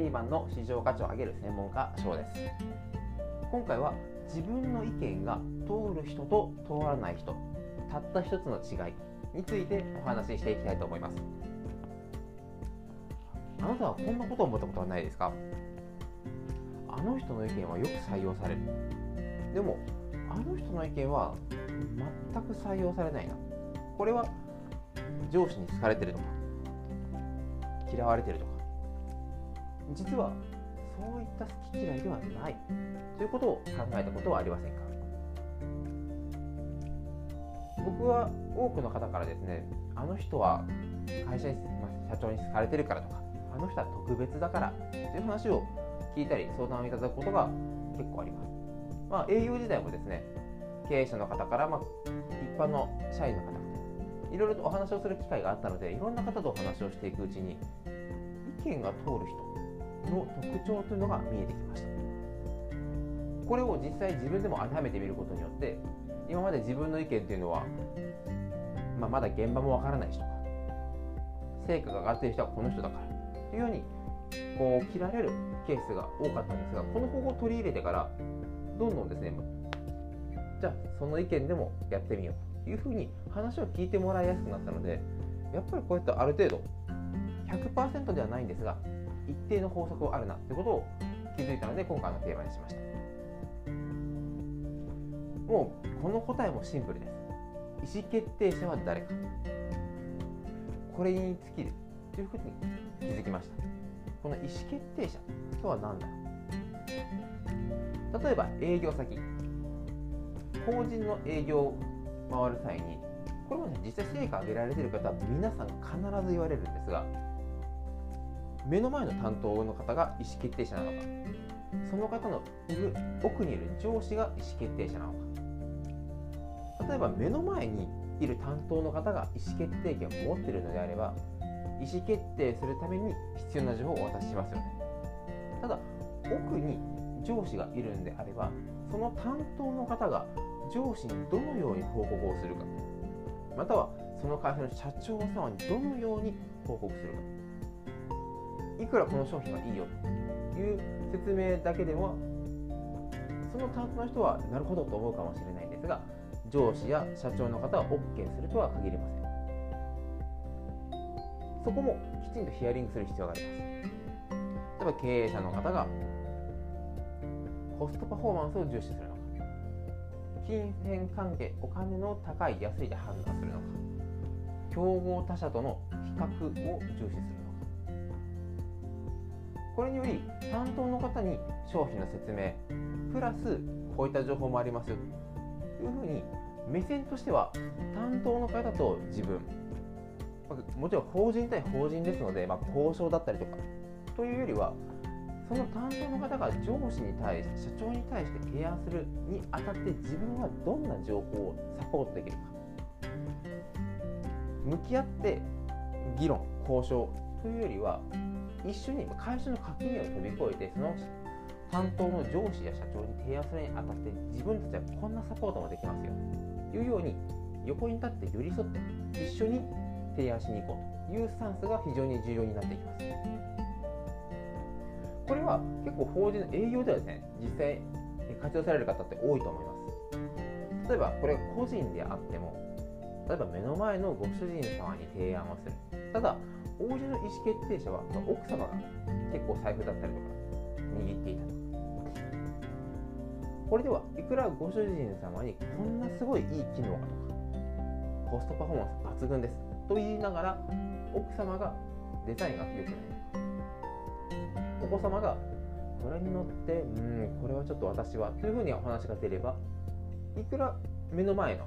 リーマンの市場価値を上げる専門家賞です。今回は自分の意見が通る人と通らない人たった一つの違いについてお話ししていきたいと思います。あなたはこんなことを思ったことはないですか？あの人の意見はよく採用される。でもあの人の意見は全く採用されないな。これは上司に好かれてるとか？嫌われてるとか？実はそういった好き嫌いではないということを考えたことはありませんか？僕は多くの方からですねあの人は会社に、社長に好かれてるからとかあの人は特別だからという話を聞いたり相談をいただくことが結構あります。まあ、営業時代もですね経営者の方から、まあ、一般の社員の方いろいろとお話をする機会があったのでいろんな方とお話をしていくうちに意見が通る人の特徴というのが見えてきました。これを実際自分でも当てはめてみることによって今まで自分の意見っていうのは、まあ、まだ現場もわからない人か成果が上がっている人はこの人だからというようにこう切られるケースが多かったんですがこの方法を取り入れてからどんどんですねじゃあその意見でもやってみようというふうに話を聞いてもらいやすくなったのでやっぱりこうやってある程度100%ではないんですが一定の法則はあるなということを気づいたので今回のテーマにしました。もうこの答えもシンプルです。意思決定者は誰か。これに尽きるというふうに気づきました。この意思決定者とは何だ？例えば営業先。法人の営業を回る際にこれも、ね、実際成果上げられている方は皆さん必ず言われるんですが目の前の担当の方が意思決定者なのか。その方のいる奥にいる上司が意思決定者なのか。例えば目の前にいる担当の方が意思決定権を持っているのであれば意思決定するために必要な情報をお渡ししますよね。ただ奥に上司がいるんであればその担当の方が上司にどのように報告をするかまたはその会社の社長様にどのように報告するか。いくらこの商品はいいよという説明だけでもその担当の人はなるほどと思うかもしれないんですが上司や社長の方は OK するとは限りません。そこもきちんとヒアリングする必要があります。例えば経営者の方がコストパフォーマンスを重視するのか。金銭関係お金の高い安いで判断するのか。競合他社との比較を重視するこれにより担当の方に商品の説明プラスこういった情報もあります。よというふうに目線としては担当の方と自分。もちろん法人対法人ですので、まあ、交渉だったりとかというよりはその担当の方が上司に対して社長に対して提案するにあたって自分はどんな情報をサポートできるか。向き合って議論交渉というよりは一緒に会社の垣根を飛び越えてその担当の上司や社長に提案するにあたって自分たちはこんなサポートもできますよというように横に立って寄り添って一緒に提案しに行こうというスタンスが非常に重要になっていきます。これは結構法人の営業ではですね、実際活用される方って多いと思います。例えばこれ個人であっても、例えば目の前のご主人様に提案をする。ただ、王子の意思決定者は奥様が結構財布だったりとか握っていたと。これではいくらご主人様にこんなすごいいい機能がとかコストパフォーマンス抜群ですと言いながら奥様がデザインが良くない。お子様がこれに乗ってうんこれはちょっと私はというふうにお話が出ればいくら目の前の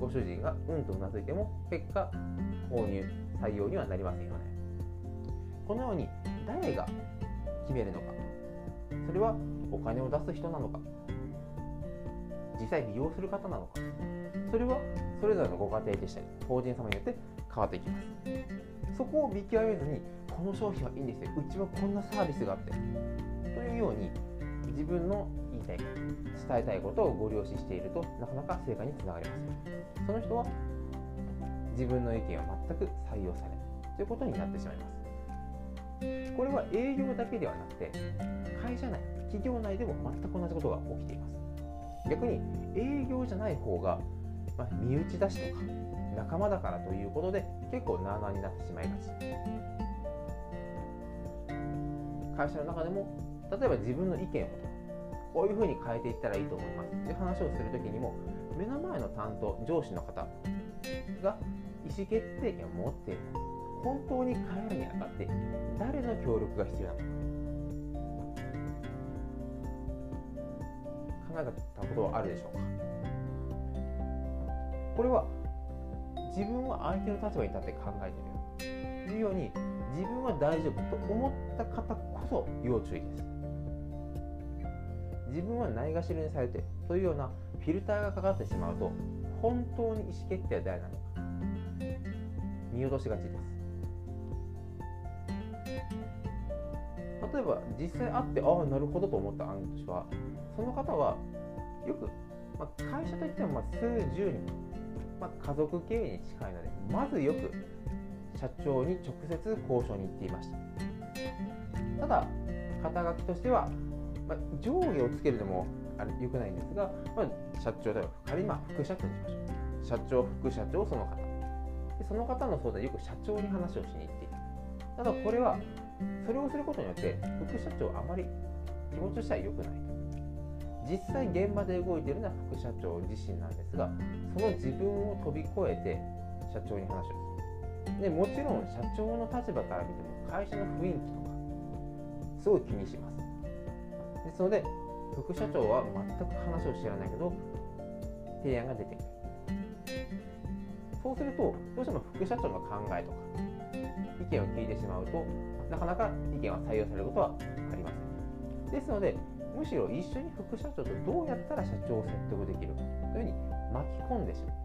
ご主人がうんとうなずいても結果購入採用にはなりませんよね。このように誰が決めるのか。それはお金を出す人なのか。実際利用する方なのか。それはそれぞれのご家庭でしたり法人様によって変わっていきます。そこを見極めずにこの商品はいいんですよ。うちはこんなサービスがあって。というように自分の言いたいこと伝えたいことをご了承しているとなかなか成果につながりません。その人は自分の意見は全く採用されないということになってしまいます。これは営業だけではなくて会社内企業内でも全く同じことが起きています。逆に営業じゃない方が、まあ、身内だしとか仲間だからということで結構なあなあになってしまいがち。会社の中でも例えば自分の意見をこういうふうに変えていったらいいと思いますっていう話をするときにも目の前の担当上司の方が意思決定権を持っている。本当に変えるにあたって誰の協力が必要なのか。考えたことはあるでしょうか。これは自分は相手の立場に立って考えてる。よというように自分は大丈夫と思った方こそ要注意です。自分はないがしろにされてというようなフィルターがかかってしまうと本当に意思決定は誰なのか。見落としがちです。例えば実際会ってああなるほどと思った案としてはその方はよく、まあ、会社といってもまあ数十人、まあ、家族経営に近いのでまずよく社長に直接交渉に行っていました。ただ肩書きとしては、まあ、上下をつけるのもあれ良くないんですが、まあ、社長では仮にまあ副社長にしましょう。社長副社長その方。でその方の相談よく社長に話をしに行っていた。ただこれはそれをすることによって副社長あまり気持ちとしては良くない実際現場で動いているのは副社長自身なんですがその自分を飛び越えて社長に話をする。でもちろん社長の立場から見ても会社の雰囲気とかすごい気にします。ですので副社長は全く話を知らないけど提案が出てくる。そうするとどうしても副社長の考えとか意見を聞いてしまうとなかなか意見は採用されることはありません。ですのでむしろ一緒に副社長とどうやったら社長を説得できるかというふうに巻き込んでしまう。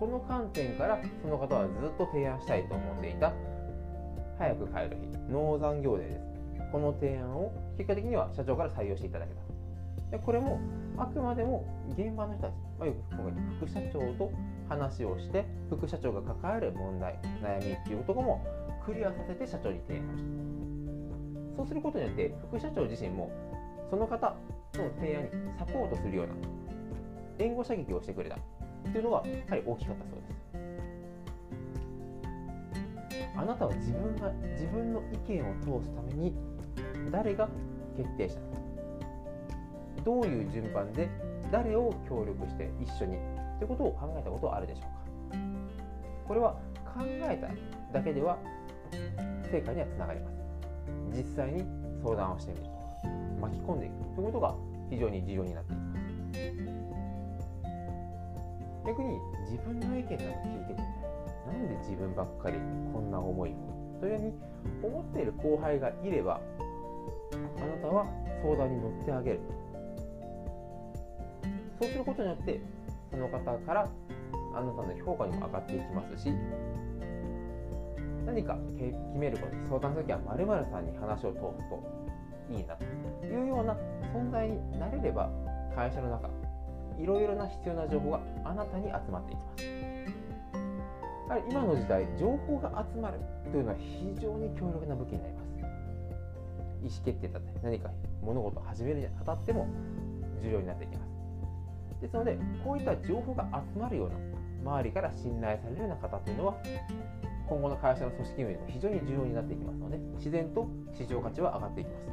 この観点からその方はずっと提案したいと思っていた早く帰る日農残業デーです。この提案を結果的には社長から採用していただけた。でこれもあくまでも現場の人たち、まあ、よく今回副社長と話をして副社長が抱える問題悩みっていうとこともクリアさせて社長に提案をしたそうすることによって副社長自身もその方の提案にサポートするような援護射撃をしてくれたっていうのがやはり大きかったそうですあなたは自分が自分の意見を通すために誰が決定したのか。どういう順番で誰を協力して一緒にということを考えたことはあるでしょうか？これは考えただけでは成果にはつながりません。実際に相談をしてみると。か巻き込んでいく。ということが非常に重要になっていきます。逆に自分の意見なんか聞いてくれないなんで自分ばっかりこんな思いを？というように思っている後輩がいればあなたは相談に乗ってあげる。そうすることによってその方からあなたの評価にも上がっていきますし何か決めること相談するときは〇〇さんに話を通すといいなというような存在になれれば会社の中いろいろな必要な情報があなたに集まっていきます。やはり今の時代情報が集まるというのは非常に強力な武器になります。意思決定だったり何か物事を始めるにあたっても重要になっていきます。ですのでこういった情報が集まるような周りから信頼されるような方というのは今後の会社の組織運営でも非常に重要になっていきますので自然と市場価値は上がっていきます。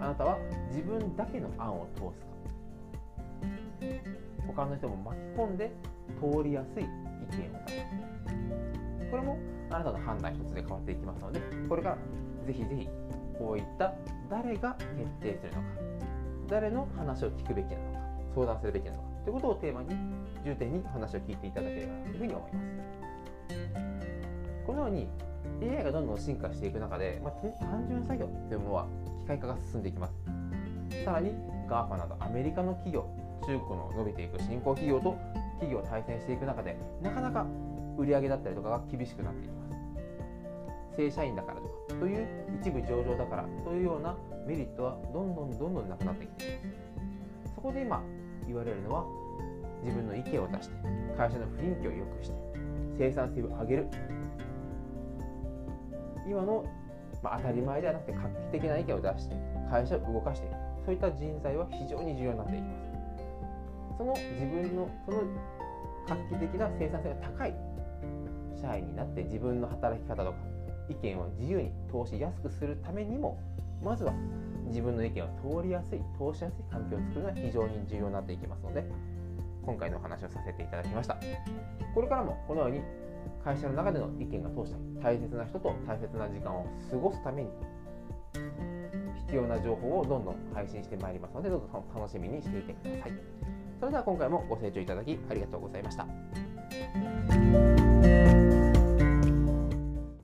あなたは自分だけの案を通すか。他の人も巻き込んで通りやすい意見を出すこれもあなたの判断一つで変わっていきますのでこれからぜひぜひこういった誰が決定するのか。誰の話を聞くべきなのか相談するべきなのかということをテーマに重点に話を聞いていただければというふうに思います。このように AI がどんどん進化していく中で、まあ、単純作業というものは機械化が進んでいきますさらに GAFA などアメリカの企業中古の伸びていく新興企業と企業を対戦していく中でなかなか売上だったりとかが厳しくなっていきます正社員だからとかという一部上場だからというようなメリットはどんどんどんどんなくなってきています。そこで今言われるのは自分の意見を出して会社の雰囲気を良くして生産性を上げる。今の、まあ、当たり前ではなくて画期的な意見を出して会社を動かしていく。そういった人材は非常に重要になっていきます。その自分のその画期的な生産性が高い社員になって自分の働き方とか意見を自由に通しやすくするためにもまずは自分の意見を通りやすい通しやすい環境を作るのは非常に重要になっていきますので今回のお話をさせていただきました。これからもこのように会社の中での意見が通した大切な人と大切な時間を過ごすために必要な情報をどんどん配信してまいりますのでどうぞ楽しみにしていてください。それでは今回もご清聴いただきありがとうございました。